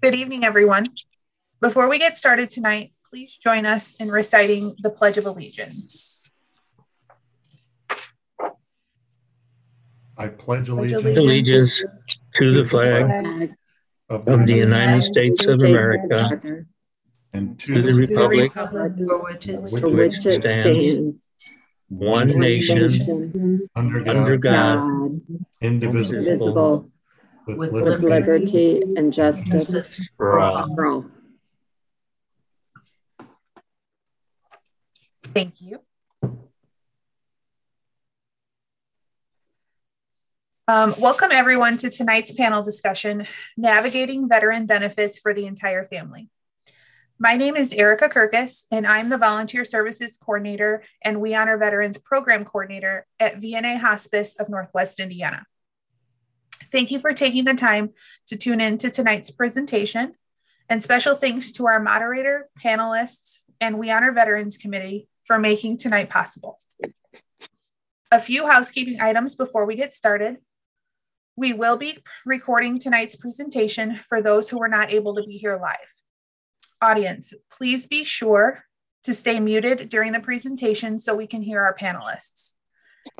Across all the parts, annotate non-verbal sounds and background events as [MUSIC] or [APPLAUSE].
Good evening, everyone. Before we get started tonight, please join us in reciting the Pledge of Allegiance. I pledge Pledge allegiance allegiance to the flag of of the the United States of America and to to the the republic For which it for which it stands, one nation, under under God, God, indivisible, indivisible, with with liberty liberty liberty and justice justice for all. for all. Thank you. Um, welcome, everyone, to tonight's panel discussion Navigating Veteran Benefits for the Entire Family. My name is Erica Kirkus, and I'm the Volunteer Services Coordinator and We Honor Veterans Program Coordinator at VNA Hospice of Northwest Indiana. Thank you for taking the time to tune in to tonight's presentation, and special thanks to our moderator, panelists, and We Honor Veterans Committee for making tonight possible. A few housekeeping items before we get started. We will be recording tonight's presentation for those who were not able to be here live. Audience, please be sure to stay muted during the presentation so we can hear our panelists.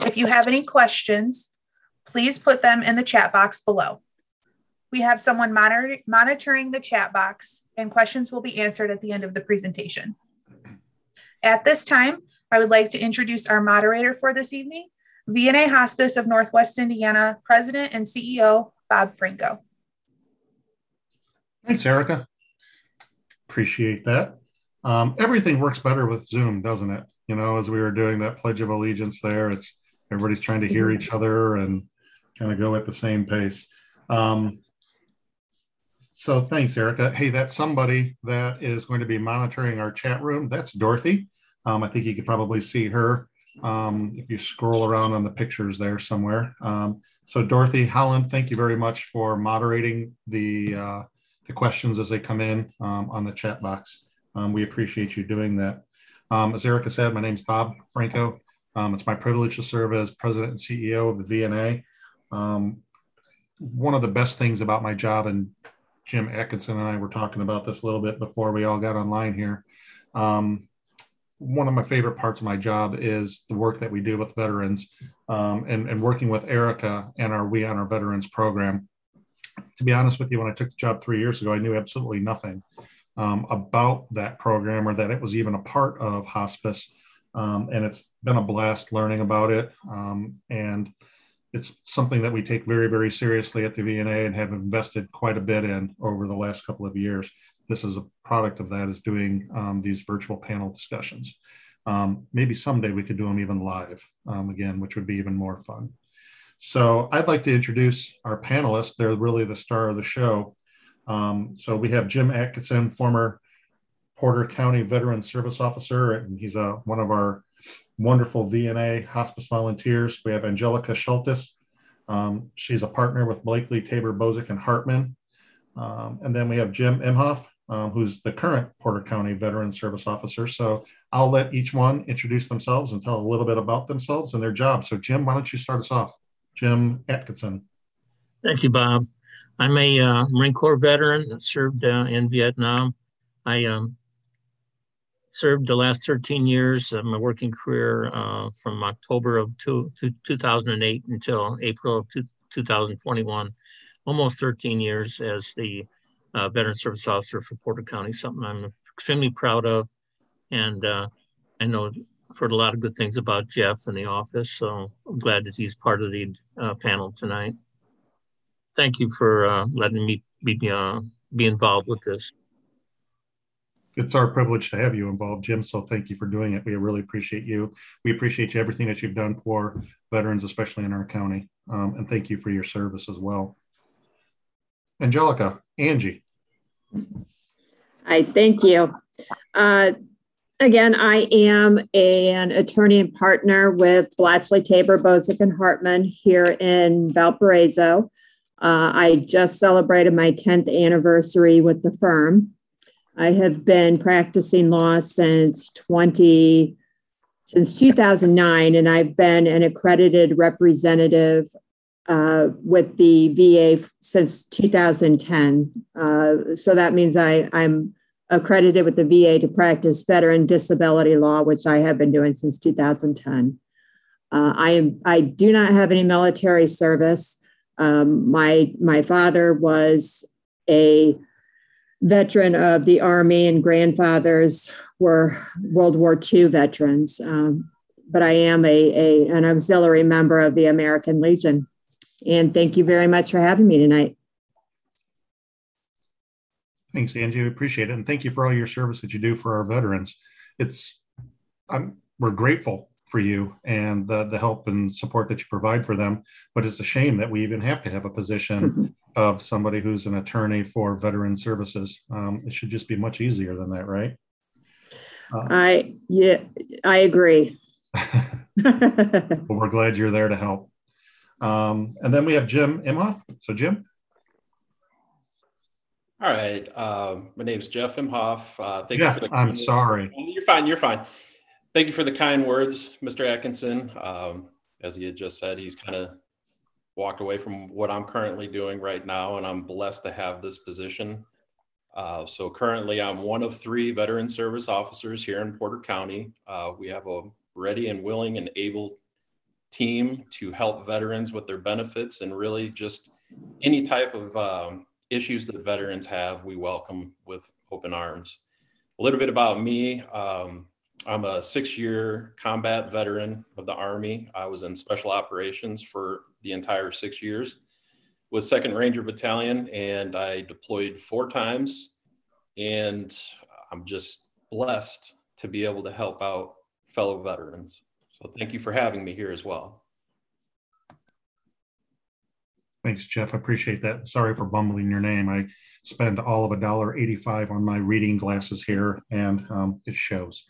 If you have any questions, please put them in the chat box below. We have someone monitor- monitoring the chat box and questions will be answered at the end of the presentation. At this time, I would like to introduce our moderator for this evening, VNA Hospice of Northwest Indiana President and CEO, Bob Franco. Thanks, Erica. Appreciate that. Um, everything works better with Zoom, doesn't it? You know, as we were doing that Pledge of Allegiance there, it's everybody's trying to hear each other and kind of go at the same pace. Um, so thanks, Erica. Hey, that's somebody that is going to be monitoring our chat room. That's Dorothy. Um, I think you could probably see her um, if you scroll around on the pictures there somewhere. Um, so Dorothy Holland, thank you very much for moderating the uh, the questions as they come in um, on the chat box. Um, we appreciate you doing that. Um, as Erica said, my name is Bob Franco. It's my privilege to serve as president and CEO of the VNA. Um, one of the best things about my job, and Jim Atkinson and I were talking about this a little bit before we all got online here. Um, one of my favorite parts of my job is the work that we do with veterans um, and, and working with Erica and our We Honor Veterans program to be honest with you, when I took the job three years ago, I knew absolutely nothing um, about that program or that it was even a part of hospice. Um, and it's been a blast learning about it. Um, and it's something that we take very, very seriously at the VNA and have invested quite a bit in over the last couple of years. This is a product of that is doing um, these virtual panel discussions. Um, maybe someday we could do them even live um, again, which would be even more fun. So I'd like to introduce our panelists. They're really the star of the show. Um, so we have Jim Atkinson, former Porter County Veteran Service Officer, and he's a, one of our wonderful VNA hospice volunteers. We have Angelica Schultis. Um, she's a partner with Blachly, Tabor, Bozik, and Hartman. Um, and then we have Jim Imhof, um, who's the current Porter County Veteran Service Officer. So I'll let each one introduce themselves and tell a little bit about themselves and their job. So Jim, why don't you start us off? Jim Atkinson. Thank you, Bob. I'm a uh, Marine Corps veteran that served uh, in Vietnam. I um, served the last 13 years of my working career uh, from October of two, 2008 until April of two, 2021. Almost 13 years as the uh, Veteran Service Officer for Porter County, something I'm extremely proud of. And uh, I know I've heard a lot of good things about Jeff in the office, so I'm glad that he's part of the uh, panel tonight. Thank you for uh, letting me be, uh, be involved with this. It's our privilege to have you involved, Jim. So thank you for doing it. We really appreciate you. We appreciate you, everything that you've done for veterans, especially in our county. Um, and thank you for your service as well. Angelica, Angie. I thank you. Uh, again, I am a, an attorney and partner with Blachly, Tabor, Bozik, and Hartman here in Valparaiso. Uh, I just celebrated my 10th anniversary with the firm. I have been practicing law since 20 since 2009 and I've been an accredited representative uh, with the VA since 2010. Uh, so that means I, I'm accredited with the VA to practice veteran disability law, which I have been doing since 2010. Uh, I am I do not have any military service. Um, my my father was a veteran of the Army, and grandfathers were World War II veterans. Um, but I am a, a an auxiliary member of the American Legion. And thank you very much for having me tonight. Thanks, Angie. We appreciate it. And thank you for all your service that you do for our veterans. It's, I'm, we're grateful for you and the, the help and support that you provide for them. But it's a shame that we even have to have a position of somebody who's an attorney for veteran services. Um, it should just be much easier than that, right? Uh, I, yeah, I agree. [LAUGHS] [LAUGHS] well, we're glad you're there to help. Um, and then we have Jim Imhof. So, Jim. All right. Uh, my name is Jeff Imhof. Uh, thank Jeff, you for the I'm sorry. You're fine. You're fine. Thank you for the kind words, Mr. Atkinson. Um, as he had just said, he's kind of walked away from what I'm currently doing right now, and I'm blessed to have this position. Uh, so currently, I'm one of three veteran service officers here in Porter County. Uh, we have a ready and willing and able team to help veterans with their benefits and really just any type of um, issues that veterans have, we welcome with open arms. A little bit about me. Um, I'm a six year combat veteran of the Army. I was in special operations for the entire six years with 2nd Ranger Battalion, and I deployed four times. And I'm just blessed to be able to help out fellow veterans. So thank you for having me here as well. Thanks, Jeff. I appreciate that. Sorry for bumbling your name. I spend all of a dollar eighty-five on my reading glasses here, and um, it shows.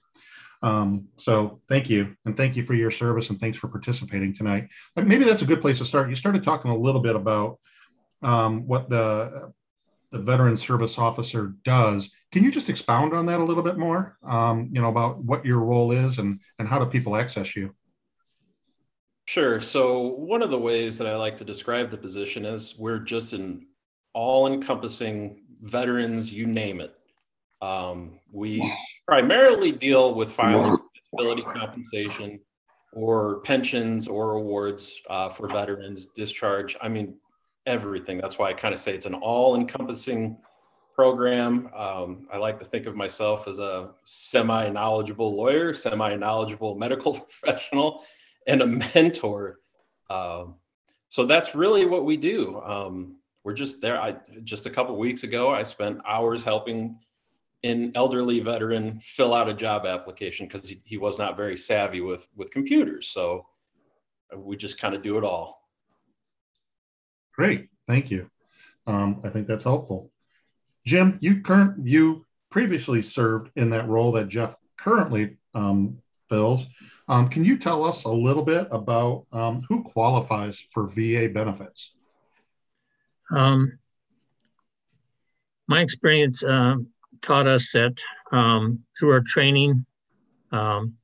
Um, so thank you, and thank you for your service, and thanks for participating tonight. But maybe that's a good place to start. You started talking a little bit about um, what the the veteran service officer does. Can you just expound on that a little bit more? Um, you know about what your role is and and how do people access you? Sure. So one of the ways that I like to describe the position is we're just an all-encompassing veterans, you name it. Um, we primarily deal with filing disability compensation or pensions or awards uh, for veterans, discharge. I mean, everything. That's why I kind of say it's an all-encompassing program. Um, I like to think of myself as a semi-knowledgeable lawyer, semi-knowledgeable medical [LAUGHS] professional, and a mentor. Um, so that's really what we do. Um, we're just there. I just a couple weeks ago, I spent hours helping an elderly veteran fill out a job application because he, he was not very savvy with with computers. So we just kind of do it all. Great, thank you. Um, I think that's helpful. Jim, you current you previously served in that role that Jeff currently um, fills. Um, can you tell us a little bit about um, who qualifies for VA benefits? Um, my experience uh, taught us that um, through our training, um,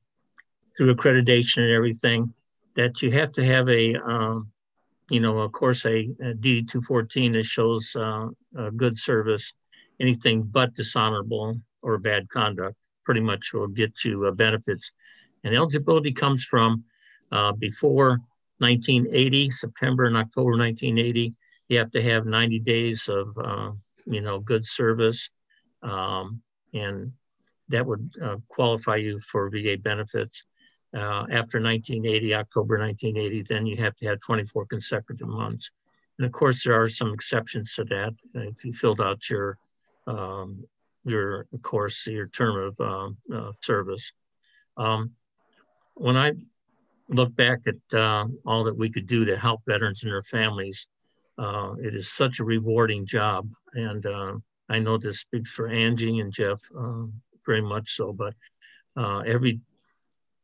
through accreditation and everything, that you have to have a you know, of course, a, a D214 that shows uh, good service, anything but dishonorable or bad conduct pretty much will get you uh, benefits. And eligibility comes from uh, before 1980, September and October 1980. You have to have 90 days of, uh, you know, good service. Um, and that would uh, qualify you for VA benefits uh, after 1980, October 1980, then you have to have 24 consecutive months. And of course, there are some exceptions to that. If you filled out your, um, your course, your term of um, uh, service. Um, when I look back at uh, all that we could do to help veterans and their families, uh, it is such a rewarding job. And uh, I know this speaks for Angie and Jeff uh, very much so, but every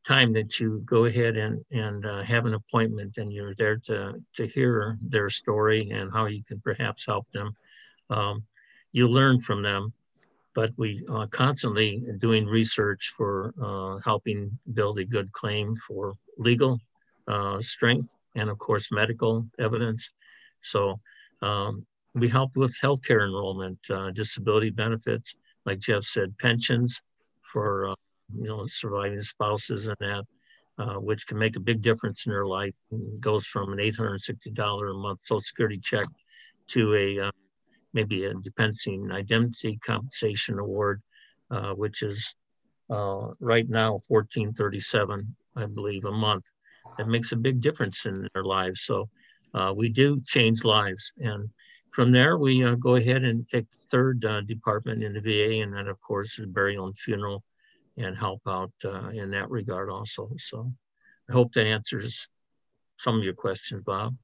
time that you go ahead and and uh, have an appointment and you're there to to hear their story and how you can perhaps help them um, you learn from them but we uh, constantly doing research for uh, helping build a good claim for legal uh, strength and of course medical evidence. So um, we help with healthcare enrollment, uh, disability benefits, like Jeff said, pensions for uh, you know surviving spouses and that, uh, which can make a big difference in their life. It goes from an $860 a month Social Security check to a uh, maybe a dependent indemnity compensation award, uh, which is uh, right now 1437 I believe, a month. That makes a big difference in their lives. So uh, we do change lives. And from there, we uh, go ahead and take the third uh, department in the VA, and then, of course, the burial and funeral and help out uh, in that regard also. So I hope that answers some of your questions, Bob.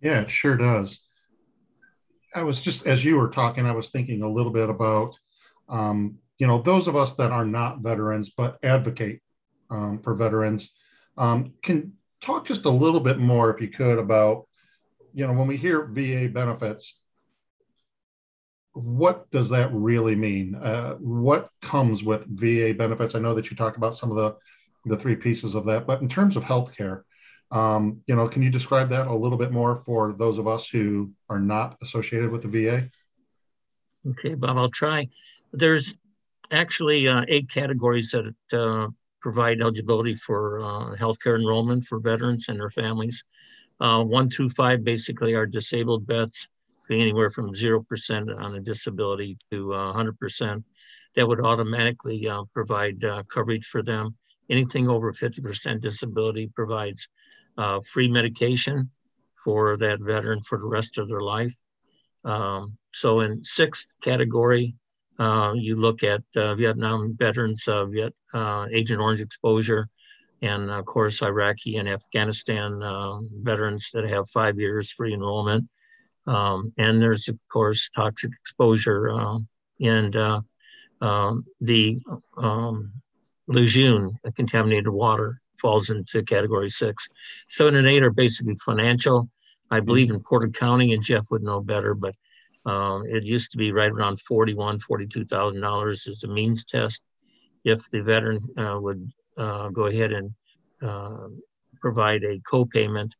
Yeah, it sure does. I was just, as you were talking, I was thinking a little bit about, um, you know, those of us that are not veterans but advocate um, for veterans. Um, can talk just a little bit more, if you could, about you know when we hear VA benefits, what does that really mean? Uh, what comes with VA benefits? I know that you talked about some of the the three pieces of that, but in terms of healthcare, um, you know, can you describe that a little bit more for those of us who are not associated with the VA? Okay, Bob, I'll try. There's actually uh, eight categories that uh, provide eligibility for uh, healthcare enrollment for veterans and their families. Uh, one through five basically are disabled vets, being anywhere from 0% on a disability to 100%. Uh, that would automatically uh, provide uh, coverage for them. Anything over 50% disability provides uh, free medication for that veteran for the rest of their life. Um, so in sixth category, uh, you look at Vietnam veterans, Viet, Agent Orange exposure, and of course Iraqi and Afghanistan uh, veterans that have five years free enrollment. Um, and there's of course toxic exposure and um, the um, Lejeune, contaminated water, falls into category six. Seven and eight are basically financial. I believe in Porter County, and Jeff would know better, but um, it used to be right around forty-one, forty-two thousand dollars as a means test. If the veteran uh, would uh, go ahead and uh, provide a co-payment,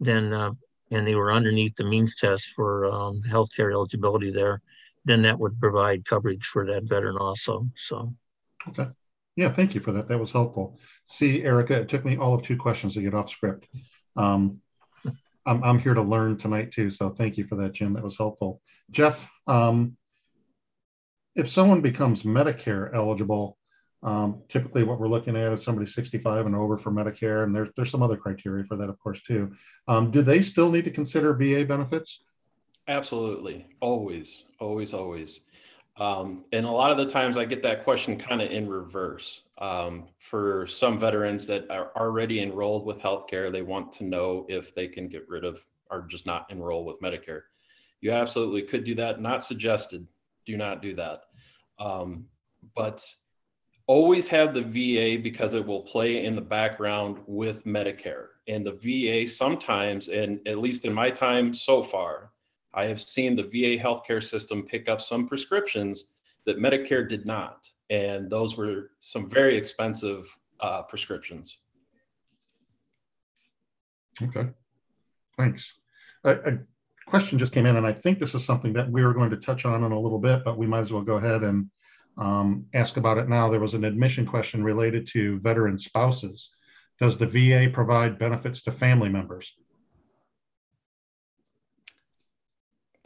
then uh, and they were underneath the means test for um, healthcare eligibility there, then that would provide coverage for that veteran also. So, okay, yeah, thank you for that. That was helpful. See, Erica, it took me all of two questions to get off script. Um, I'm, I'm here to learn tonight too. So thank you for that, Jim. That was helpful. Jeff, um, if someone becomes Medicare eligible, um, typically what we're looking at is somebody 65 and over for Medicare, and there's there's some other criteria for that, of course, too. Um, do they still need to consider VA benefits? Absolutely, always, always, always. Um, and a lot of the times I get that question kind of in reverse. Um, for some veterans that are already enrolled with healthcare, they want to know if they can get rid of or just not enroll with Medicare. You absolutely could do that. Not suggested. Do not do that. Um, but always have the VA because it will play in the background with Medicare. And the VA sometimes, and at least in my time so far, I have seen the VA healthcare system pick up some prescriptions that Medicare did not. And those were some very expensive uh, prescriptions. Okay, thanks. A, a, question just came in, and I think this is something that we are going to touch on in a little bit, but we might as well go ahead and um, ask about it now. There was an admission question related to veteran spouses. Does the VA provide benefits to family members?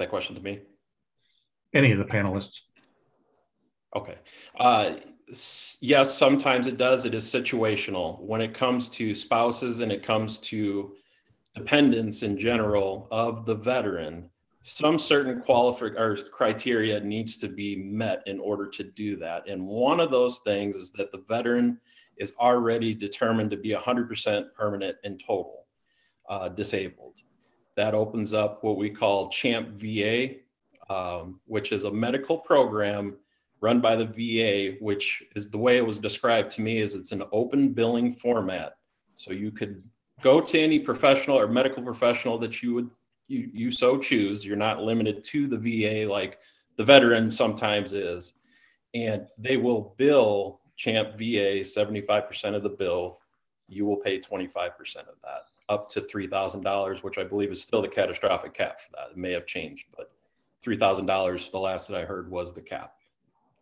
that question to me? Any of the panelists. Okay. Uh, yes, sometimes it does. It is situational. When it comes to spouses and it comes to dependents in general of the veteran, some certain qualifier or criteria needs to be met in order to do that. And one of those things is that the veteran is already determined to be 100% permanent and total uh, disabled that opens up what we call CHAMP VA, um, which is a medical program run by the VA, which is the way it was described to me is it's an open billing format. So you could go to any professional or medical professional that you would you, you so choose. You're not limited to the VA like the veteran sometimes is. And they will bill CHAMP VA 75% of the bill. You will pay 25% of that up to $3,000, which I believe is still the catastrophic cap for that. It may have changed, but $3,000, the last that I heard was the cap.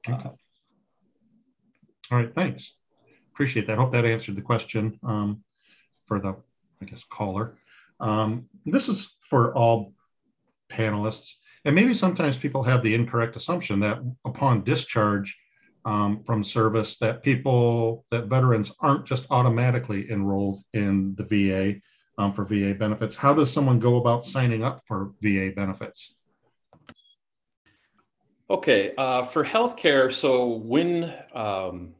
Okay. All right, thanks. Appreciate that. Hope that answered the question um, for the, I guess, caller. Um, this is for all panelists. And maybe sometimes people have the incorrect assumption that upon discharge um, from service, that people, that veterans aren't just automatically enrolled in the VA um, for VA benefits. How does someone go about signing up for VA benefits? Okay, uh, for healthcare, so when um,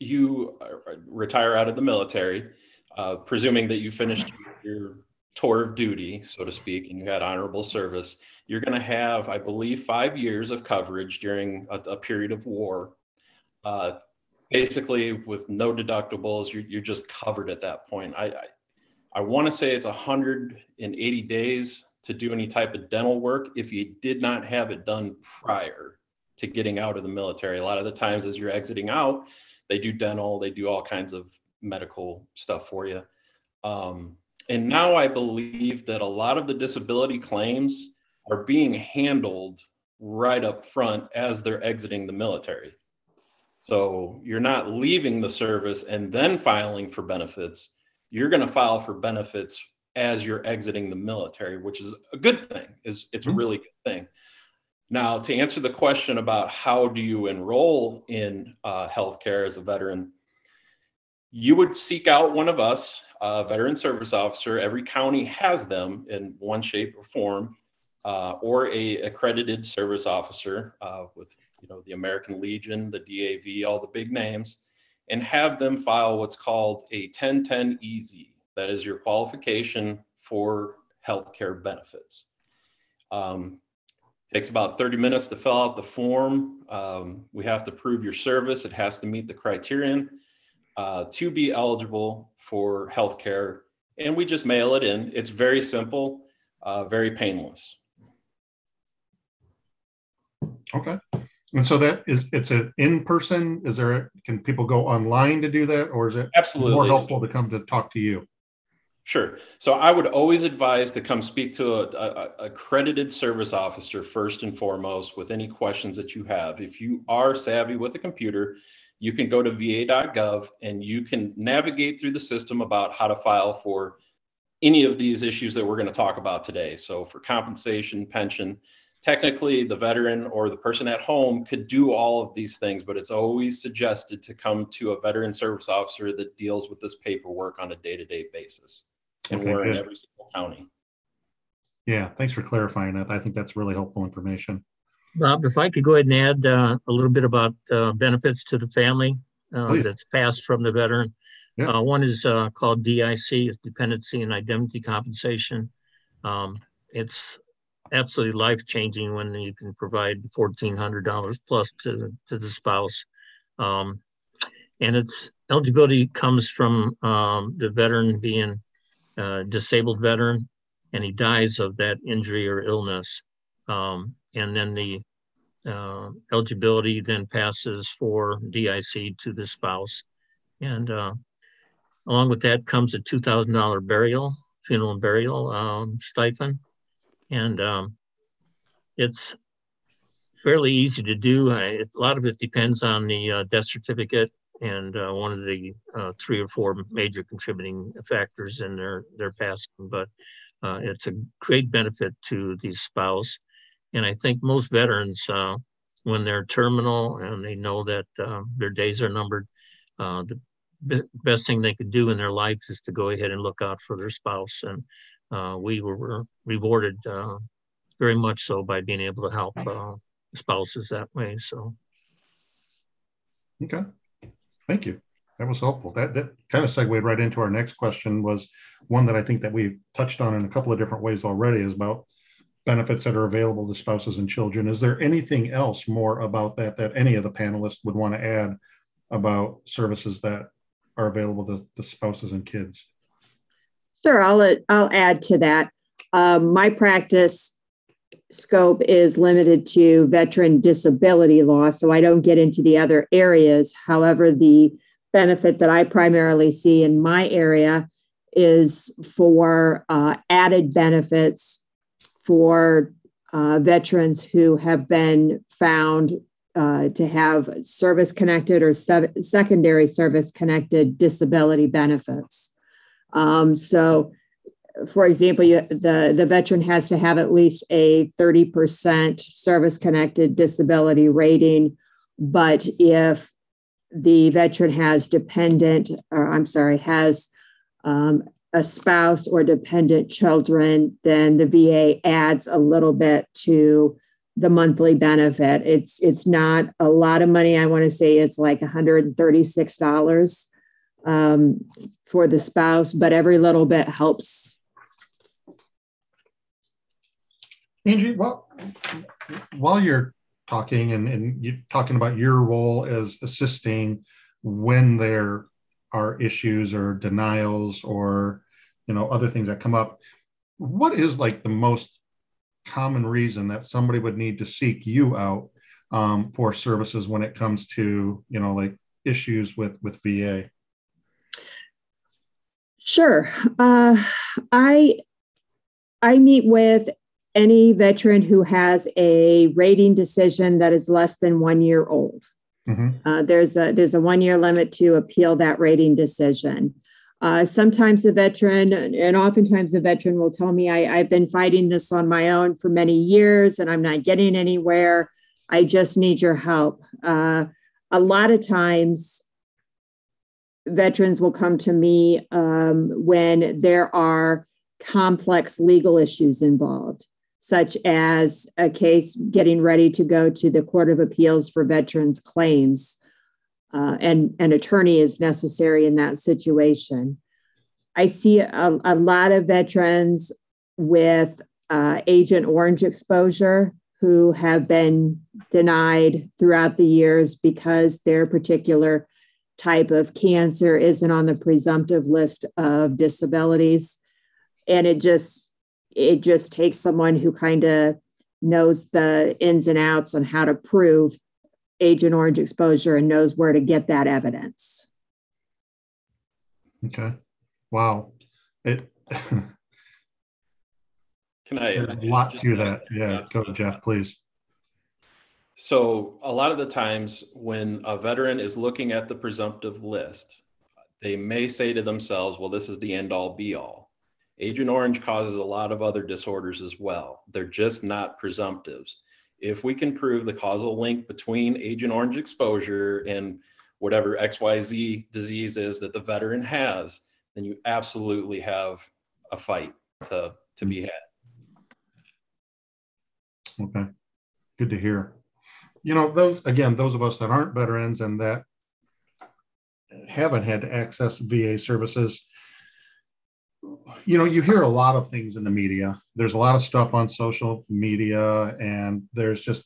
you uh, retire out of the military, uh, presuming that you finished your tour of duty, so to speak, and you had honorable service, you're going to have, I believe, five years of coverage during a, a period of war. Uh, basically, with no deductibles, you're, you're just covered at that point. I, I, I want to say it's 180 days to do any type of dental work if you did not have it done prior to getting out of the military. A lot of the times, as you're exiting out, they do dental, they do all kinds of medical stuff for you. Um, and now I believe that a lot of the disability claims are being handled right up front as they're exiting the military. So you're not leaving the service and then filing for benefits. You're going to file for benefits as you're exiting the military, which is a good thing. Is it's a mm-hmm. really good thing. Now, to answer the question about how do you enroll in uh, healthcare as a veteran, you would seek out one of us a veteran service officer. Every county has them in one shape or form, uh, or a accredited service officer uh, with you know the American Legion, the DAV, all the big names, and have them file what's called a 1010 EZ. That is your qualification for healthcare benefits. Um, takes about 30 minutes to fill out the form. Um, we have to prove your service. It has to meet the criterion uh, to be eligible for health care. And we just mail it in. It's very simple, uh, very painless. Okay. And so that is, it's an in-person, is there, a, can people go online to do that? Or is it absolutely more helpful to come to talk to you? Sure. So I would always advise to come speak to a, a, accredited service officer first and foremost with any questions that you have. If you are savvy with a computer, you can go to va.gov and you can navigate through the system about how to file for any of these issues that we're going to talk about today. So, for compensation, pension, technically the veteran or the person at home could do all of these things, but it's always suggested to come to a veteran service officer that deals with this paperwork on a day to day basis. And okay, we're good. in every single county. Yeah, thanks for clarifying that. I think that's really helpful information. Bob, if I could go ahead and add uh, a little bit about uh, benefits to the family uh, that's passed from the veteran. Yeah. Uh, one is uh, called DIC, it's Dependency and Indemnity Compensation. Um, it's absolutely life changing when you can provide $1,400 plus to, to the spouse. Um, and its eligibility comes from um, the veteran being a disabled veteran and he dies of that injury or illness. Um, and then the uh, eligibility then passes for DIC to the spouse. And uh, along with that comes a $2,000 burial, funeral and burial um, stipend. And um, it's fairly easy to do. I, a lot of it depends on the uh, death certificate and uh, one of the uh, three or four major contributing factors in their, their passing. But uh, it's a great benefit to the spouse. And I think most veterans, uh, when they're terminal and they know that uh, their days are numbered, uh, the b- best thing they could do in their life is to go ahead and look out for their spouse. And uh, we were rewarded uh, very much so by being able to help uh, spouses that way. So, okay, thank you. That was helpful. That that kind of segued right into our next question. Was one that I think that we've touched on in a couple of different ways already. Is about benefits that are available to spouses and children. Is there anything else more about that that any of the panelists would want to add about services that are available to the spouses and kids? Sure, I'll I'll add to that. Um, my practice scope is limited to veteran disability law, so I don't get into the other areas. However, the benefit that I primarily see in my area is for uh, added benefits for uh, veterans who have been found uh, to have service connected or se- secondary service connected disability benefits. Um, so, for example, you, the, the veteran has to have at least a 30% service connected disability rating. But if the veteran has dependent, or I'm sorry, has um, a spouse or dependent children, then the VA adds a little bit to the monthly benefit. It's it's not a lot of money. I want to say it's like $136 um, for the spouse, but every little bit helps. Angie, well, while you're talking and, and you talking about your role as assisting when there are issues or denials or you know other things that come up what is like the most common reason that somebody would need to seek you out um, for services when it comes to you know like issues with with va sure. Uh, i i meet with any veteran who has a rating decision that is less than one year old Mm-hmm. Uh, there's a there's a one year limit to appeal that rating decision. Uh, sometimes the veteran, and oftentimes the veteran will tell me, I, I've been fighting this on my own for many years and I'm not getting anywhere. I just need your help. Uh, a lot of times, veterans will come to me um, when there are complex legal issues involved such as a case getting ready to go to the Court of Appeals for Veterans Claims, uh, and an attorney is necessary in that situation. I see a, a lot of veterans with uh, Agent Orange exposure who have been denied throughout the years because their particular type of cancer isn't on the presumptive list of disabilities. And it just it just takes someone who kind of knows the ins and outs on how to prove Agent Orange exposure and knows where to get that evidence. Okay. Wow. It [LAUGHS] can I a lot to that. Yeah, go Jeff, please. So a lot of the times when a veteran is looking at the presumptive list, they may say to themselves, well, this is the end all be all. Agent Orange causes a lot of other disorders as well. They're just not presumptives. If we can prove the causal link between Agent Orange exposure and whatever XYZ disease is that the veteran has, then you absolutely have a fight to, to be had. Okay. Good to hear. You know, those, again, those of us that aren't veterans and that haven't had access to VA services, you know, you hear a lot of things in the media. There's a lot of stuff on social media, and there's just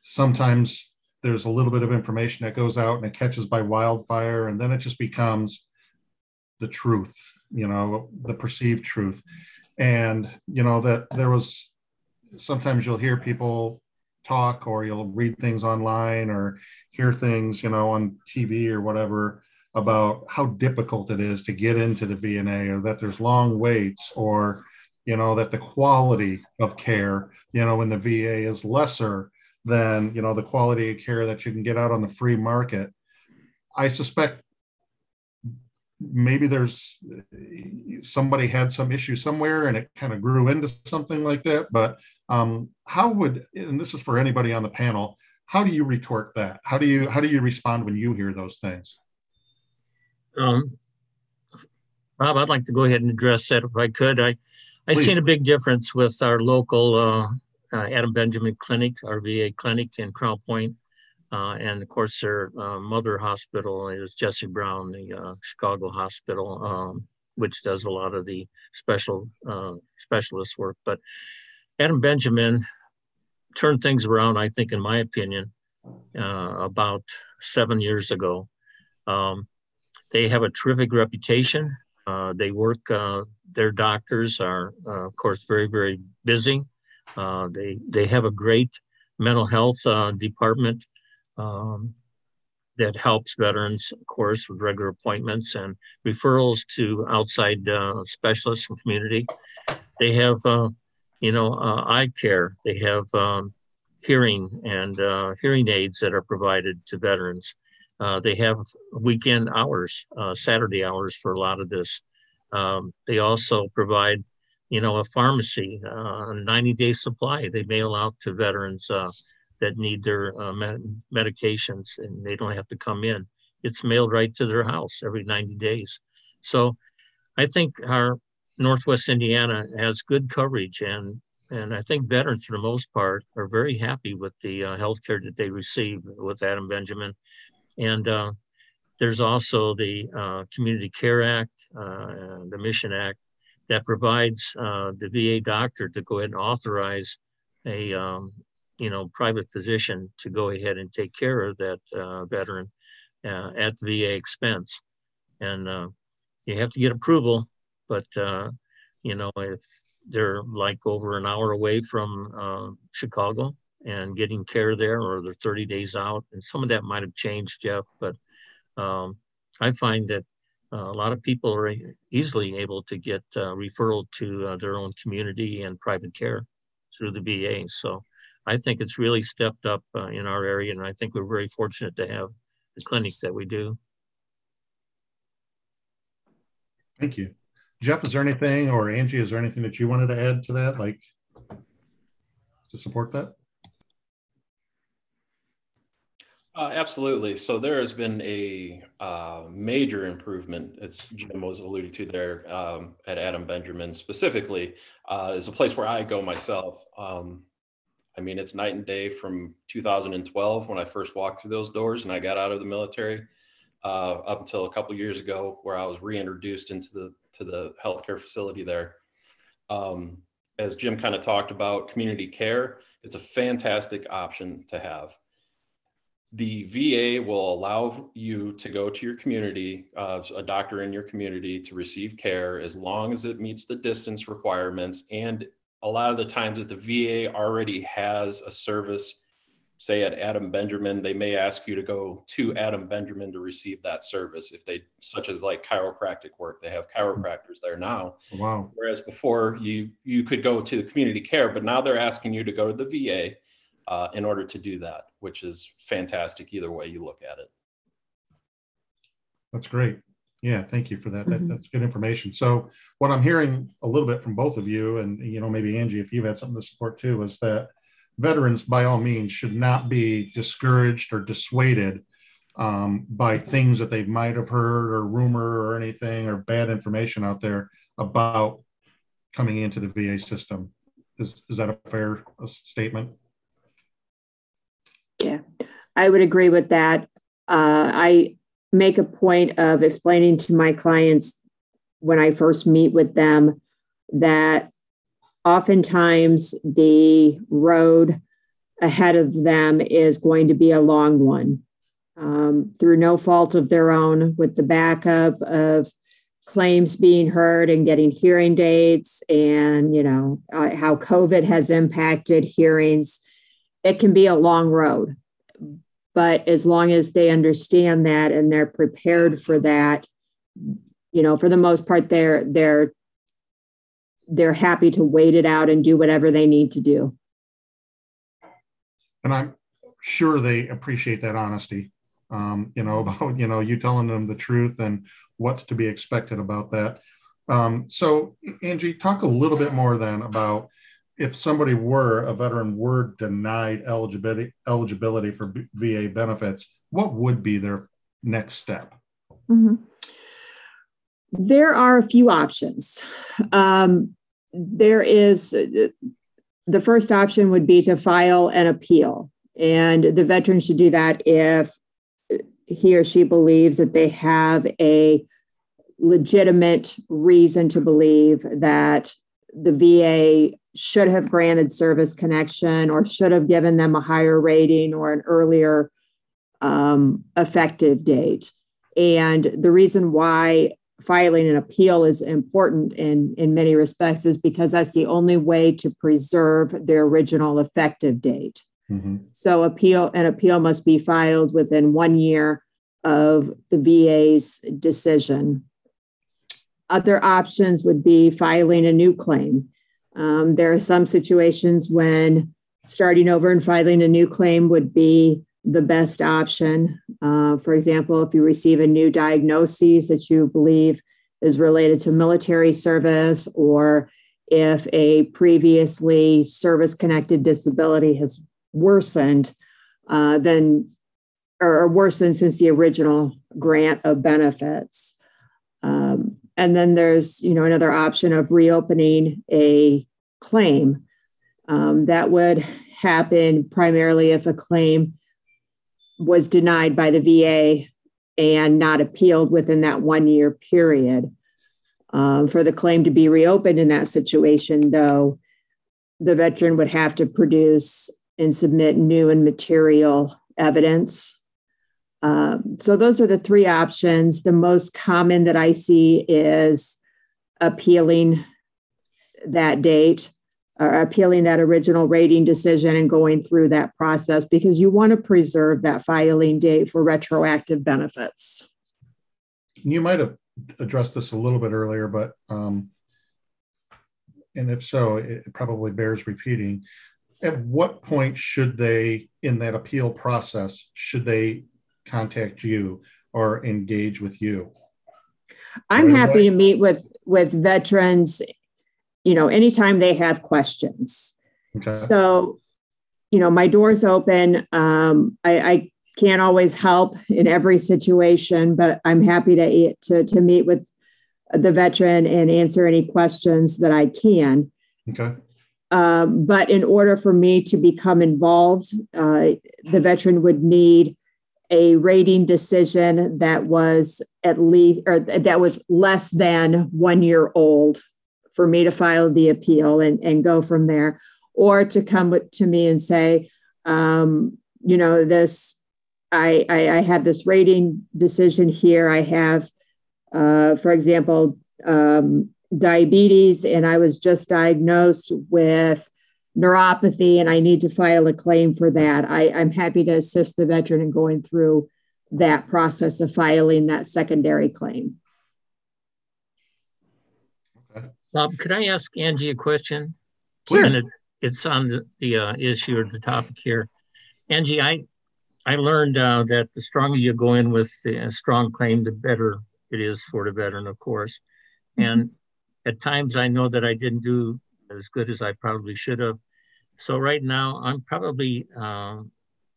sometimes there's a little bit of information that goes out and it catches by wildfire, and then it just becomes the truth, you know, the perceived truth. And, you know, that there was sometimes you'll hear people talk or you'll read things online or hear things, you know, on TV or whatever about how difficult it is to get into the VNA or that there's long waits or you know that the quality of care you know in the VA is lesser than you know the quality of care that you can get out on the free market. I suspect maybe there's somebody had some issue somewhere and it kind of grew into something like that but um, how would and this is for anybody on the panel how do you retort that? How do you how do you respond when you hear those things um, Bob, I'd like to go ahead and address that if I could. I, I seen a big difference with our local uh, uh, Adam Benjamin Clinic, our VA clinic in Crown Point, uh, and of course their uh, mother hospital is Jesse Brown, the uh, Chicago hospital, um, which does a lot of the special uh, specialist work. But Adam Benjamin turned things around, I think, in my opinion, about seven years ago. Um, they have a terrific reputation. Uh, they work, uh, their doctors are, uh, of course, very, very busy. Uh, they, they have a great mental health uh, department. Um, that helps veterans, of course, with regular appointments and referrals to outside specialists and community. They have, you know, eye care. They have um, hearing and hearing aids that are provided to veterans. Uh, they have weekend hours, uh, Saturday hours for a lot of this. Um, they also provide, you know, a pharmacy, a 90 day supply they mail out to veterans that need their uh, med- medications and they don't have to come in. It's mailed right to their house every 90 days. So I think our Northwest Indiana has good coverage and and I think veterans for the most part are very happy with the uh, health care that they receive with Adam Benjamin. And uh, there's also the uh, Community Care Act, uh, the Mission Act, that provides uh, the VA doctor to go ahead and authorize a, um, you know, private physician to go ahead and take care of that uh, veteran uh, at VA expense. And you have to get approval, but, you know, if they're like over an hour away from Chicago and getting care there, or they're 30 days out, and some of that might have changed, Jeff, but um, I find that uh, a lot of people are easily able to get referral to their own community and private care through the VA. So I think it's really stepped up uh, in our area, and I think we're very fortunate to have the clinic that we do. Thank you. Jeff, is there anything, or Angie, is there anything that you wanted to add to that, like to support that? Uh, absolutely. So there has been a uh, major improvement, as Jim was alluding to there um, at Adam Benjamin specifically, uh, is a place where I go myself. Um, I mean, it's night and day from 2012 when I first walked through those doors and I got out of the military uh, up until a couple years ago where I was reintroduced into the to the healthcare facility there. Um, as Jim kind of talked about, community care, it's a fantastic option to have. The VA will allow you to go to your community, uh, a doctor in your community to receive care as long as it meets the distance requirements and a lot of the times that the VA already has a service, say at Adam Benjamin, they may ask you to go to Adam Benjamin to receive that service. If they, such as like chiropractic work, they have chiropractors there now. Wow. Whereas before you you could go to the community care, but now they're asking you to go to the VA uh, in order to do that, which is fantastic either way you look at it. That's great. Yeah, thank you for that. that. Mm-hmm. That's good information. So, what I'm hearing a little bit from both of you, and you know, maybe Angie, if you've had something to support too, is that veterans, by all means, should not be discouraged or dissuaded um, by things that they might have heard or rumor or anything or bad information out there about coming into the VA system. Is, is that a fair statement? I would agree with that. Uh, I make a point of explaining to my clients when I first meet with them that oftentimes the road ahead of them is going to be a long one um, through no fault of their own, with the backup of claims being heard and getting hearing dates and you know uh, how covid has impacted hearings it can be a long road but as long as they understand that and they're prepared for that you know for the most part they're they're they're happy to wait it out and do whatever they need to do. And i'm sure they appreciate that honesty um, you know [LAUGHS] about you know you telling them the truth and what's to be expected about that. Um, so angie talk a little bit more then about if somebody were a veteran were denied eligibility eligibility for VA benefits, what would be their next step? Mm-hmm. There are a few options. Um, there is the first option would be to file an appeal, and the veteran should do that if he or she believes that they have a legitimate reason to believe that the VA should have granted service connection or should have given them a higher rating or an earlier um, effective date. And the reason why filing an appeal is important in, in many respects is because that's the only way to preserve their original effective date. Mm-hmm. So appeal an appeal must be filed within one year of the VA's decision. Other options would be filing a new claim. Um, there are some situations when starting over and filing a new claim would be the best option. Uh, for example, if you receive a new diagnosis that you believe is related to military service, or if a previously service connected disability has worsened, uh, then or worsened since the original grant of benefits. Um, and then there's you know another option of reopening a claim. Um, that would happen primarily if a claim was denied by the VA and not appealed within that one year period. Um, for the claim to be reopened in that situation, though, the veteran would have to produce and submit new and material evidence. Um, so, those are the three options. The most common that I see is appealing that date or appealing that original rating decision and going through that process because you want to preserve that filing date for retroactive benefits. You might have addressed this a little bit earlier, but um, and if so, it probably bears repeating. At what point should they, in that appeal process, should they contact you or engage with you? I'm happy to meet with with veterans you know, anytime they have questions. Okay. So, you know, my door's open. Um, I, I can't always help in every situation, but I'm happy to, to, to meet with the veteran and answer any questions that I can. Okay. Um, but in order for me to become involved, uh, the veteran would need a rating decision that was at least or that was less than one year old for me to file the appeal and, and go from there, or to come to me and say, um, you know, this, I, I, I have this rating decision here. I have, uh, for example, um, diabetes, and I was just diagnosed with neuropathy, and I need to file a claim for that. I, I'm happy to assist the veteran in going through that process of filing that secondary claim. Bob, could I ask Angie a question? Sure. And it, it's on the, the uh, issue or the topic here. Angie, I I learned uh, that the stronger you go in with a strong claim, the better it is for the veteran, of course. Mm-hmm. And at times, I know that I didn't do as good as I probably should have. So right now, I'm probably uh,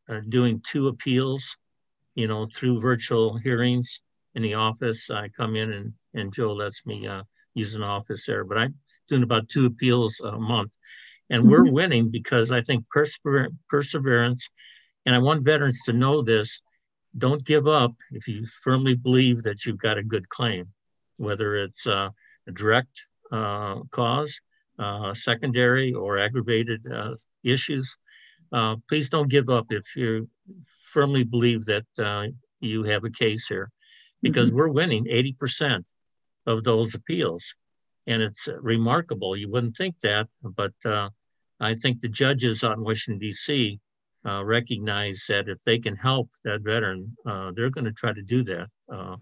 uh, doing two appeals, you know, through virtual hearings in the office. I come in and and Joe lets me uh, use an office there, but I'm doing about two appeals a month. And we're mm-hmm. winning because I think persever- perseverance, and I want veterans to know this don't give up if you firmly believe that you've got a good claim, whether it's uh, a direct uh, cause, uh, secondary, or aggravated uh, issues. Uh, please don't give up if you firmly believe that uh, you have a case here because mm-hmm. we're winning 80% of those appeals. And it's remarkable. You wouldn't think that, but uh, I think the judges on Washington, D.C. Uh, recognize that if they can help that veteran, uh, they're going to try to do that. Uh,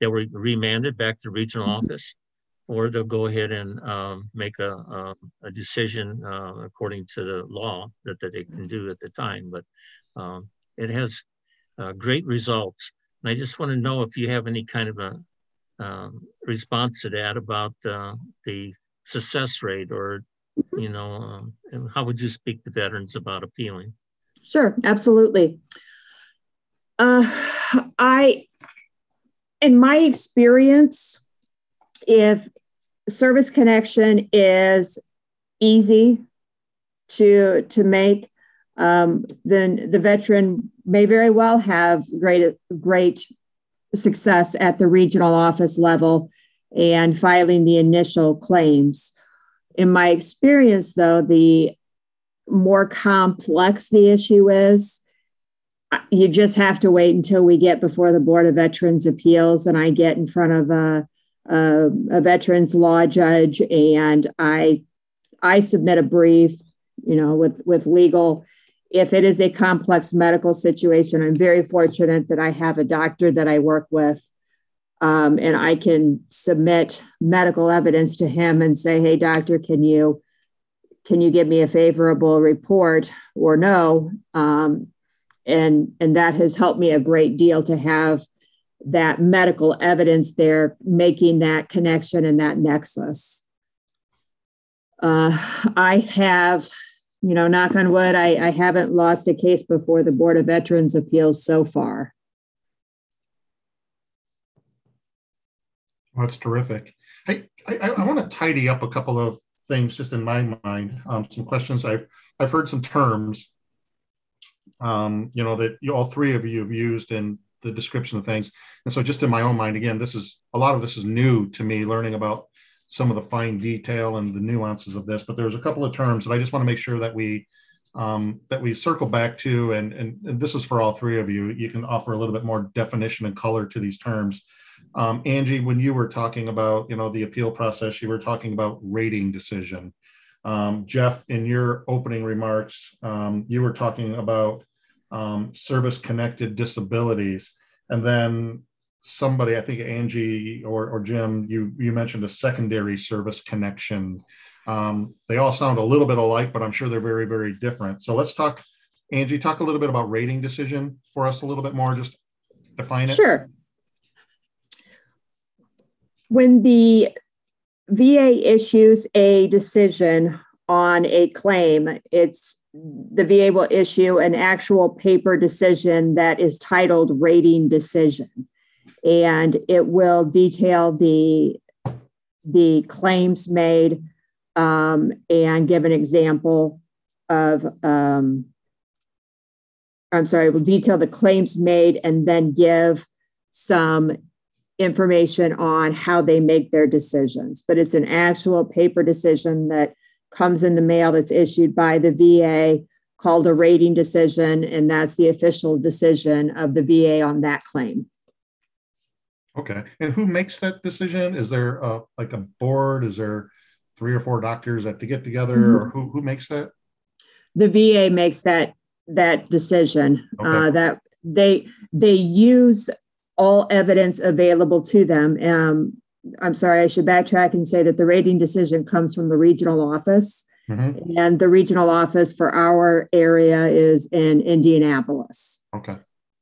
they were remanded back to the regional mm-hmm. office, or they'll go ahead and um, make a, a, a decision uh, according to the law that, that they can do at the time. But um, it has uh, great results. And I just want to know if you have any kind of a um, response to that about uh, the success rate or you know um, how would you speak to veterans about appealing sure absolutely uh, i in my experience if service connection is easy to to make um, then the veteran may very well have great great success at the regional office level and filing the initial claims. In my experience, though, the more complex the issue is, you just have to wait until we get before the Board of Veterans Appeals and I get in front of a, a, a veterans law judge and I I submit a brief, you know, with with legal if it is a complex medical situation, I'm very fortunate that I have a doctor that I work with. Um, and I can submit medical evidence to him and say, "Hey, doctor, can you can you give me a favorable report or no?" Um, and and that has helped me a great deal to have that medical evidence there, making that connection and that nexus. Uh, I have you know, knock on wood, I, I haven't lost a case before the Board of Veterans Appeals so far. That's terrific. I, I want to tidy up a couple of things just in my mind. Um, some questions I've I've heard some terms, um, you know, that you, all three of you have used in the description of things. And so, just in my own mind, again, this is a lot of this is new to me, learning about some of the fine detail and the nuances of this, but there's a couple of terms that I just want to make sure that we um, that we circle back to, and, and, and this is for all three of you. You can offer a little bit more definition and color to these terms. Um, Angie, when you were talking about you know the appeal process, you were talking about rating decision. Um, Jeff, in your opening remarks, um, you were talking about um, service connected disabilities, and then somebody, I think Angie or, or Jim, you, you mentioned a secondary service connection. Um, they all sound a little bit alike, but I'm sure they're very, very different. So let's talk, Angie, talk a little bit about rating decision for us a little bit more, just define it. Sure. When the VA issues a decision on a claim, it's the VA will issue an actual paper decision that is titled rating decision and it will detail the the claims made um, and give an example of um, I'm sorry, will detail the claims made and then give some information on how they make their decisions. But it's an actual paper decision that comes in the mail that's issued by the VA called a rating decision, and that's the official decision of the VA on that claim. Okay. And who makes that decision? Is there a, like a board? Is there three or four doctors that to get together mm-hmm. or who, who makes that? The VA makes that that decision okay. uh, that they they use all evidence available to them. Um, I'm sorry, I should backtrack and say that the rating decision comes from the regional office. Mm-hmm. And the regional office for our area is in Indianapolis. Okay.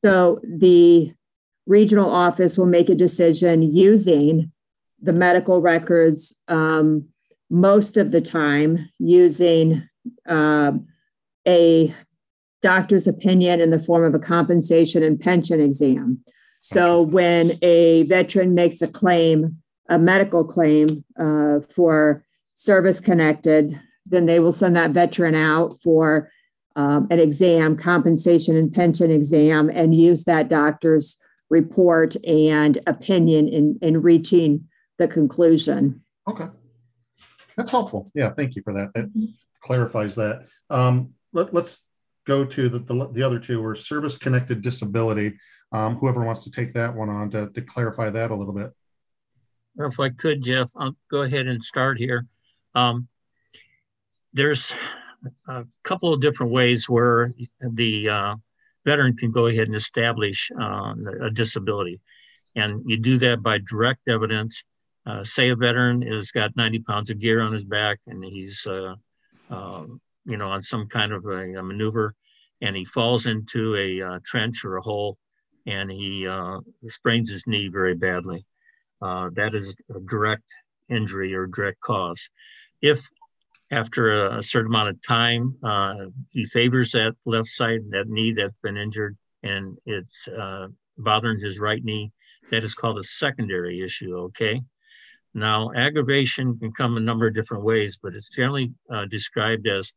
So the regional office will make a decision using the medical records um, most of the time using uh, a doctor's opinion in the form of a compensation and pension exam. So when a veteran makes a claim, a medical claim uh, for service connected, then they will send that veteran out for um, an exam, compensation and pension exam, and use that doctor's report and opinion in, in reaching the conclusion. Okay. That's helpful. Yeah, thank you for that. That clarifies that. Um, let, us go to the, the, the, other two were service connected disability. Um, whoever wants to take that one on to, to clarify that a little bit. If I could, Jeff, I'll go ahead and start here. Um, there's a couple of different ways where the uh, veteran can go ahead and establish uh, a disability. And you do that by direct evidence. Uh, say a veteran has got 90 pounds of gear on his back and he's, uh, um, you know, on some kind of a, a, maneuver and he falls into a uh, trench or a hole and he uh, sprains his knee very badly. Uh, that is a direct injury or direct cause. If after a, a certain amount of time, uh, he favors that left side, that knee that's been injured, and it's uh, bothering his right knee. That is called a secondary issue, okay? Now, aggravation can come a number of different ways, but it's generally uh, described as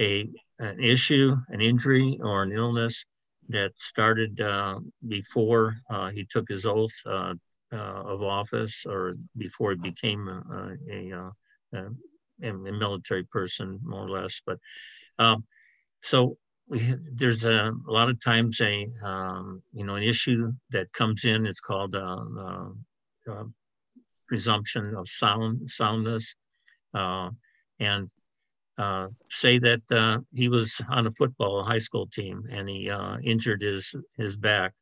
a, an issue, an injury, or an illness that started uh, before uh, he took his oath uh, of office or before he became a, a, a a, military person, more or less. But um, so we, there's a, lot of times a um, you know an issue that comes in. It's called uh, uh, uh, presumption of sound soundness, uh, and uh, say that uh, he was on a football high school team and he uh, injured his his back,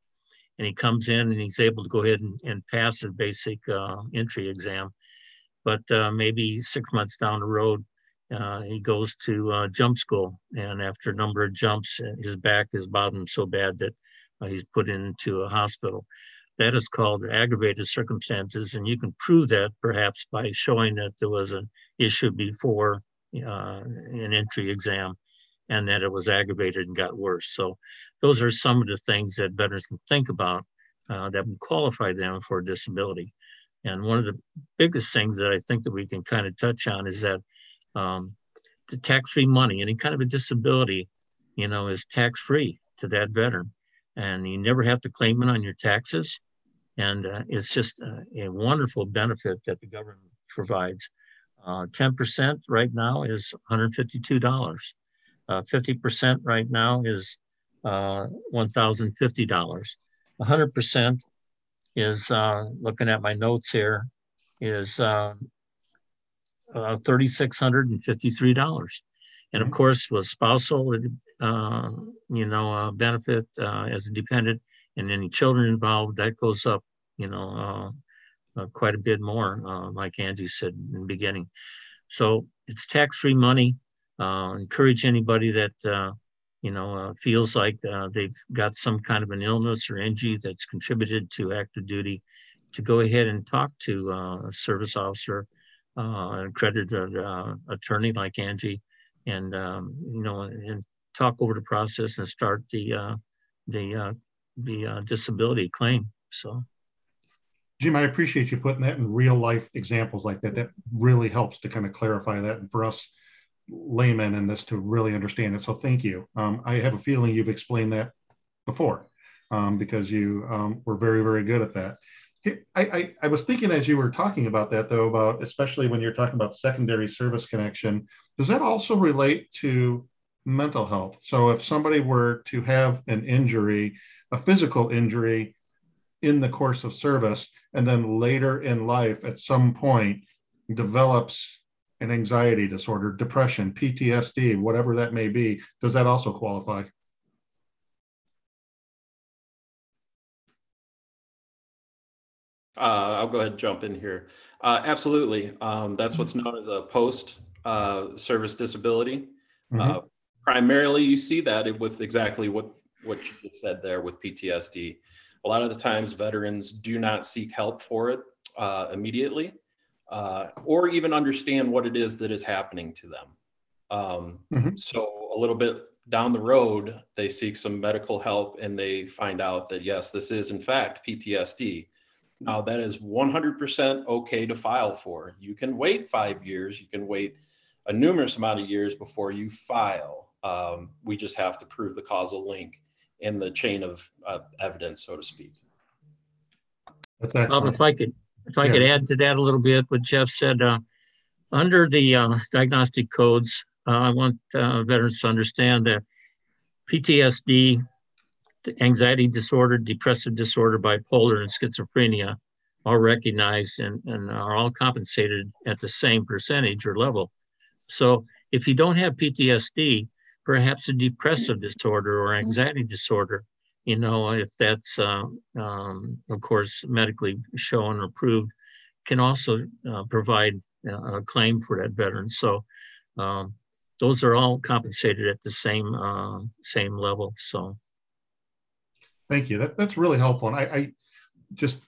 and he comes in and he's able to go ahead and, and pass a basic uh, entry exam, but uh, maybe six months down the road. Uh, he goes to jump school, and after a number of jumps, his back is bothered so bad that he's put into a hospital. That is called aggravated circumstances, and you can prove that perhaps by showing that there was an issue before uh, an entry exam and that it was aggravated and got worse. So those are some of the things that veterans can think about uh, that would qualify them for a disability. And one of the biggest things that I think that we can kind of touch on is that um, the tax-free money, any kind of a disability, you know, is tax-free to that veteran. And you never have to claim it on your taxes. And uh, it's just a, a wonderful benefit that the government provides. Uh, 10% right now is $152. Uh, 50% right now is uh, $1,050. 100% is, uh, looking at my notes here, is uh, uh, $3,653. And of course, with spousal, uh, you know, uh, benefit uh, as a dependent and any children involved, that goes up, you know, uh, quite a bit more, uh, like Angie said in the beginning. So it's tax-free money. Uh, encourage anybody that uh, you know uh, feels like uh, they've got some kind of an illness or injury that's contributed to active duty to go ahead and talk to a service officer, an accredited attorney like Angie, and um, you know and talk over the process and start the the the disability claim. So. Jim, I appreciate you putting that in real life examples like that. That really helps to kind of clarify that and for us laymen in this to really understand it. So thank you. Um, I have a feeling you've explained that before um, because you um, were very, very good at that. I, I, I, was thinking as you were talking about that though, about especially when you're talking about secondary service connection, does that also relate to mental health? So if somebody were to have an injury, a physical injury in the course of service, and then later in life at some point develops an anxiety disorder, depression, PTSD, whatever that may be, does that also qualify? Uh, I'll go ahead and jump in here. Uh, absolutely. Um, that's what's known as a post uh, service disability. Mm-hmm. Uh, primarily, you see that with exactly what, what you just said there with PTSD. A lot of the times, veterans do not seek help for it uh, immediately uh, or even understand what it is that is happening to them. Um, mm-hmm. So, a little bit down the road, they seek some medical help and they find out that, yes, this is in fact PTSD. Now, that is 100% okay to file for. You can wait five years, you can wait a numerous amount of years before you file. Um, we just have to prove the causal link in the chain of uh, evidence, so to speak. That's excellent. if I could, if I yeah. could add to that a little bit, what Jeff said, uh, under the uh, diagnostic codes, uh, I want uh, veterans to understand that PTSD, anxiety disorder, depressive disorder, bipolar, and schizophrenia are recognized and, and are all compensated at the same percentage or level. So if you don't have PTSD, perhaps a depressive disorder or anxiety disorder, you know, if that's, uh, um, of course, medically shown or approved, can also uh, provide a claim for that veteran. So um, those are all compensated at the same uh, same level. So, thank you. That, that's really helpful. And I, I just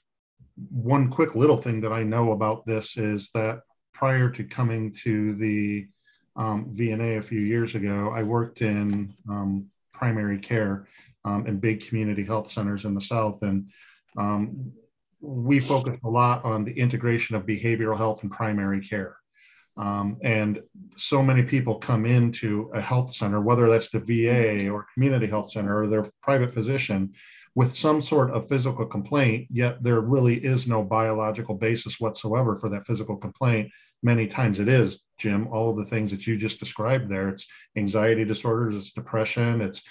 one quick little thing that I know about this is that prior to coming to the um, VNA a few years ago, I worked in um, primary care um, in big community health centers in the South. And um, we focus a lot on the integration of behavioral health and primary care. Um, and so many people come into a health center, whether that's the VA or community health center or their private physician, with some sort of physical complaint, yet there really is no biological basis whatsoever for that physical complaint. Many times it is, Jim, all of the things that you just described there. It's anxiety disorders, it's depression, it's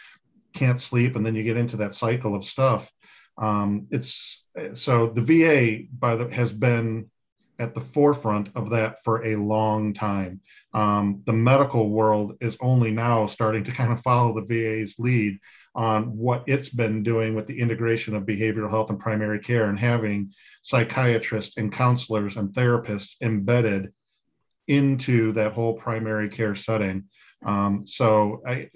can't sleep, and then you get into that cycle of stuff. Um, it's so the VA by the has been at the forefront of that for a long time. Um, the medical world is only now starting to kind of follow the VA's lead on what it's been doing with the integration of behavioral health and primary care and having psychiatrists and counselors and therapists embedded into that whole primary care setting. Um, so I,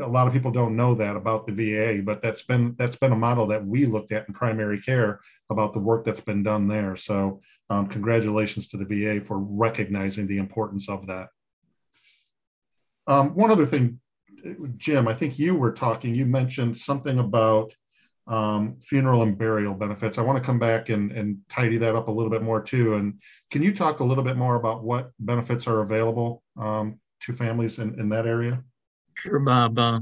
a lot of people don't know that about the VA, but that's been that's been a model that we looked at in primary care about the work that's been done there. So um, congratulations to the VA for recognizing the importance of that. Um, one other thing, Jim, I think you were talking. You mentioned something about um, funeral and burial benefits. I want to come back and, and tidy that up a little bit more too. And can you talk a little bit more about what benefits are available um, to families in, in that area? Sure, Bob. Uh,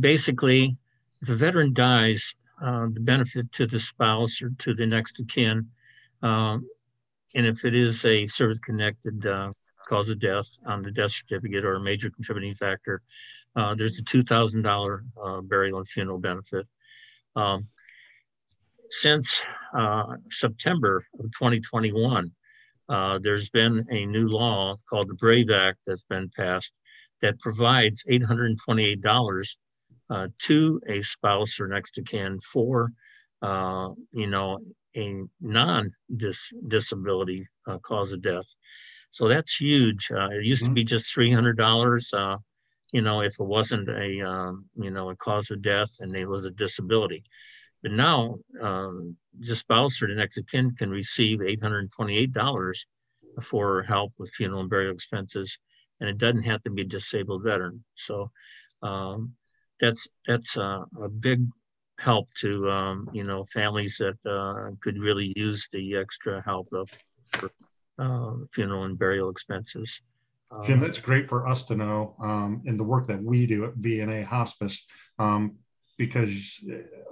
basically, if a veteran dies, uh, the benefit to the spouse or to the next of kin, uh, and if it is a service-connected uh, cause of death on the death certificate or a major contributing factor, uh, there's a $2,000 uh, burial and funeral benefit. Um, since September of 2021, uh, there's been a new law called the Brave Act that's been passed that provides $828 uh, to a spouse or next to kin for, uh, you know, a non-disability uh, cause of death. So that's huge. Uh, it used mm-hmm. to be just $300, uh, you know, if it wasn't a, um, you know, a cause of death and it was a disability. But now, um, the spouse or the next of kin can receive $828 for help with funeral and burial expenses, and it doesn't have to be a disabled veteran. So um, that's that's uh, a big help to um, you know families that uh, could really use the extra help of for, uh, funeral and burial expenses. Jim, that's great for us to know um, in the work that we do at VNA Hospice. Um, because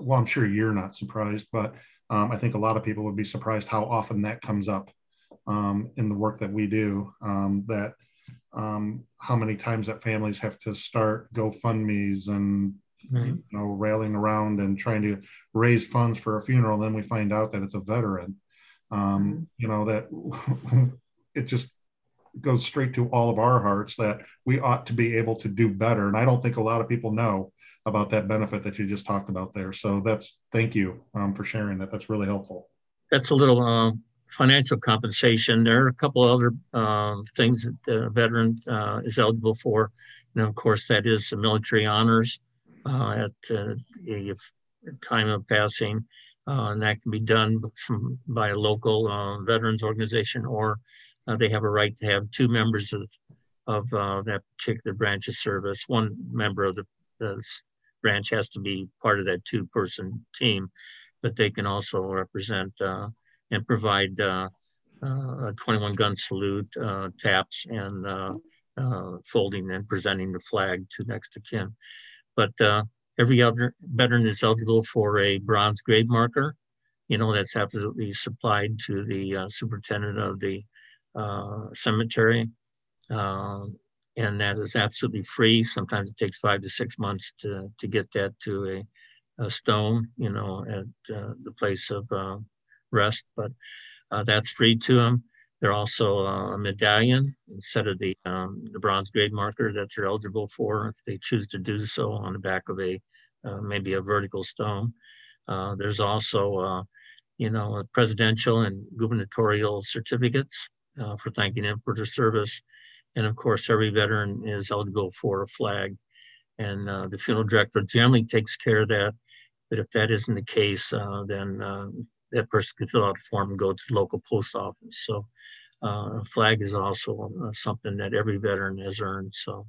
well i'm sure you're not surprised but um, i think a lot of people would be surprised how often that comes up um, in the work that we do um, that um, how many times that families have to start gofundme's and right. you know railing around and trying to raise funds for a funeral then we find out that it's a veteran. Um, you know that [LAUGHS] it just goes straight to all of our hearts that we ought to be able to do better and i don't think a lot of people know about that benefit that you just talked about there. So that's thank you um, for sharing that. That's really helpful. That's a little uh, financial compensation. There are a couple other uh, things that a veteran uh, is eligible for. And of course, that is the military honors uh, at uh, a time of passing. Uh, and that can be done by a local veterans organization, or they have a right to have two members of of that particular branch of service. One member of the, the branch has to be part of that two person team, but they can also represent uh, and provide uh, uh, a 21 gun salute, uh, taps, and uh, folding and presenting the flag to next to kin. But every other veteran is eligible for a bronze grave marker. You know, that's absolutely supplied to the superintendent of the cemetery. And that is absolutely free. Sometimes it takes five to six months to, to get that to a, a stone, you know, at uh, the place of uh, rest, but uh, that's free to them. They're also uh, a medallion instead of the, um, the bronze grade marker that they're eligible for if they choose to do so on the back of a uh, maybe a vertical stone. Uh, there's also, you know, presidential and gubernatorial certificates for thanking them for their service and of course, every veteran is eligible for a flag. And uh, the funeral director generally takes care of that. But if that isn't the case, uh, then uh, that person can fill out a form and go to the local post office. So uh, a flag is also uh, something that every veteran has earned. So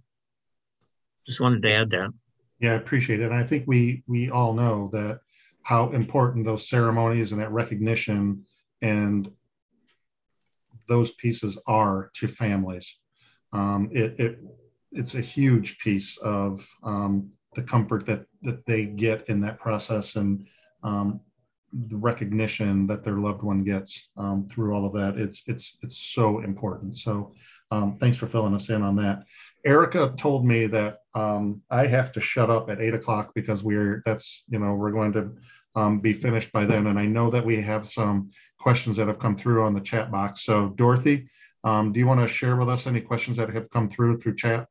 just wanted to add that. Yeah, I appreciate it. And I think we we all know that how important those ceremonies and that recognition and those pieces are to families um, it, it it's a huge piece of um, the comfort that that they get in that process and um, the recognition that their loved one gets um, through all of that. It's it's it's so important. So um, thanks for filling us in on that. Erica told me that um, I have to shut up at eight o'clock because we're that's you know we're going to um, be finished by then. And I know that we have some questions that have come through on the chat box. So Dorothy, um, do you want to share with us any questions that have come through through chat?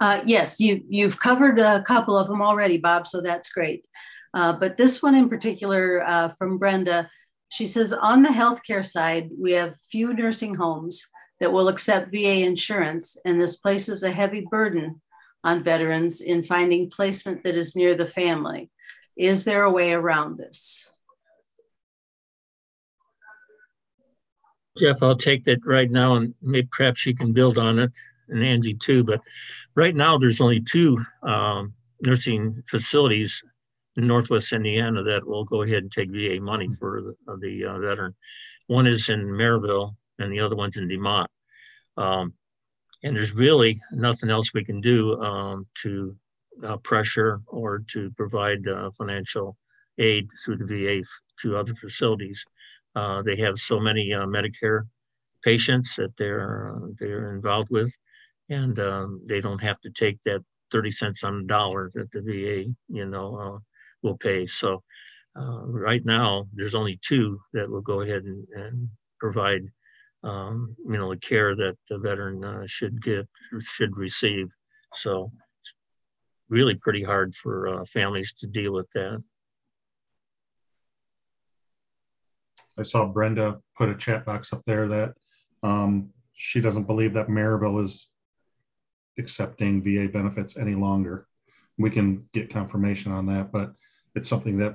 Uh, yes, you, you've covered a couple of them already, Bob, so that's great. Uh, but this one in particular uh, from Brenda, she says, on the healthcare side, we have few nursing homes that will accept VA insurance, and this places a heavy burden on veterans in finding placement that is near the family. Is there a way around this? Jeff, I'll take that right now and maybe perhaps you can build on it and Angie too. But right now, there's only two um, nursing facilities in Northwest Indiana that will go ahead and take VA money for the, the uh, veteran. One is in Merrillville and the other one's in DeMotte. Um, and there's really nothing else we can do um, to uh, pressure or to provide uh, financial aid through the VA to other facilities. Uh, they have so many uh, Medicare patients that they're uh, they're involved with, and um, they don't have to take that 30 cents on the dollar that the VA you know uh, will pay. So right now, there's only two that will go ahead and, and provide um, you know, the care that the veteran uh, should get, should receive. So really pretty hard for uh, families to deal with that. I saw Brenda put a chat box up there that um, she doesn't believe that Merrillville is accepting VA benefits any longer. We can get confirmation on that, but it's something that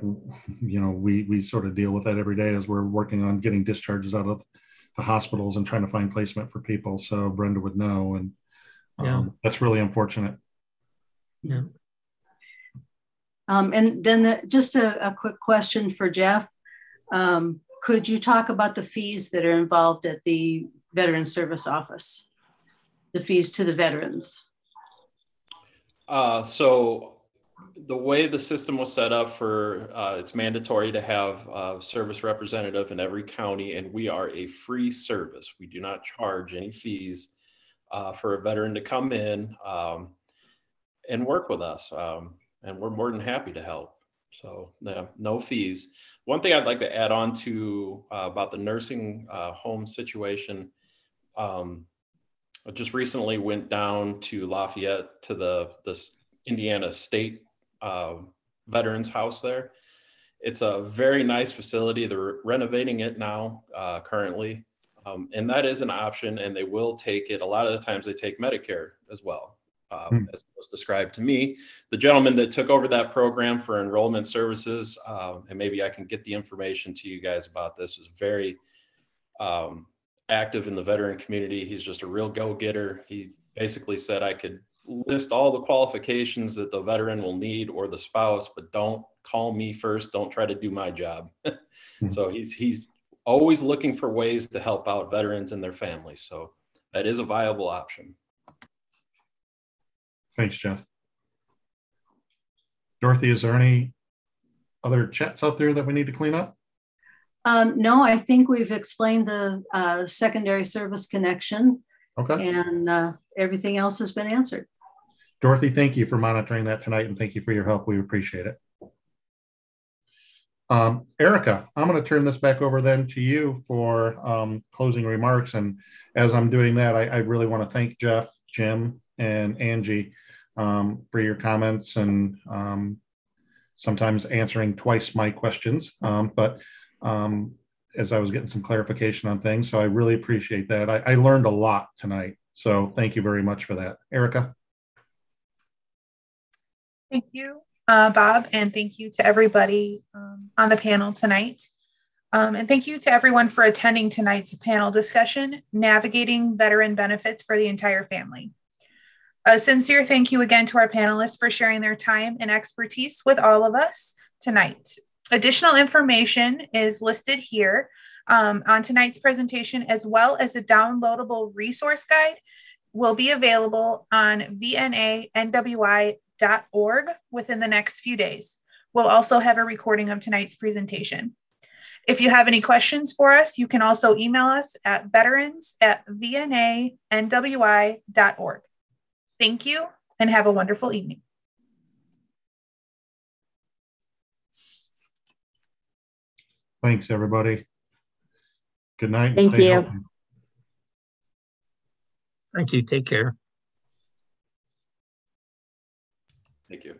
you know we we sort of deal with that every day as we're working on getting discharges out of the hospitals and trying to find placement for people. So Brenda would know, and um, yeah. that's really unfortunate. Yeah. Um, and then the, just a, a, quick question for Jeff. Um, could you talk about the fees that are involved at the Veteran Service Office? The fees to the veterans? Uh, so the way the system was set up for uh, it's mandatory to have a service representative in every county and we are a free service we do not charge any fees uh, for a veteran to come in um, and work with us um, and we're more than happy to help so yeah, no fees one thing i'd like to add on to uh, about the nursing uh, home situation um, I just recently went down to lafayette to the indiana state uh, veterans house there. It's a very nice facility. They're renovating it now, uh, currently. Um, and that is an option, and they will take it. A lot of the times, they take Medicare as well, um, hmm. as was described to me. The gentleman that took over that program for enrollment services, uh, and maybe I can get the information to you guys about this, is very um, active in the veteran community. He's just a real go getter. He basically said I could list all the qualifications that the veteran will need or the spouse, but don't call me first. Don't try to do my job. mm-hmm. [LAUGHS] So he's he's always looking for ways to help out veterans and their families. So that is a viable option. Thanks, Jeff. Dorothy, is there any other chats out there that we need to clean up? Um, no, I think we've explained the uh, secondary service connection. Okay. And uh, everything else has been answered. Dorothy, thank you for monitoring that tonight and thank you for your help. We appreciate it. Um, Erica, I'm going to turn this back over then to you for um, closing remarks. And as I'm doing that, I, I really want to thank Jeff, Jim, and Angie um, for your comments and um, sometimes answering twice my questions. Um, but um, as I was getting some clarification on things, so I really appreciate that. I, I learned a lot tonight. So thank you very much for that. Erica. Thank you, uh, Bob, and thank you to everybody um, on the panel tonight. Um, and thank you to everyone for attending tonight's panel discussion, Navigating Veteran Benefits for the Entire Family. A sincere thank you again to our panelists for sharing their time and expertise with all of us tonight. Additional information is listed here um, on tonight's presentation, as well as a downloadable resource guide will be available on vnanwi org within the next few days. We'll also have a recording of tonight's presentation. If you have any questions for us, you can also email us at veterans at vnanwi.org. Thank you and have a wonderful evening. Thanks, everybody. Good night. Thank stay you. healthy. Thank you. Take care. Thank you.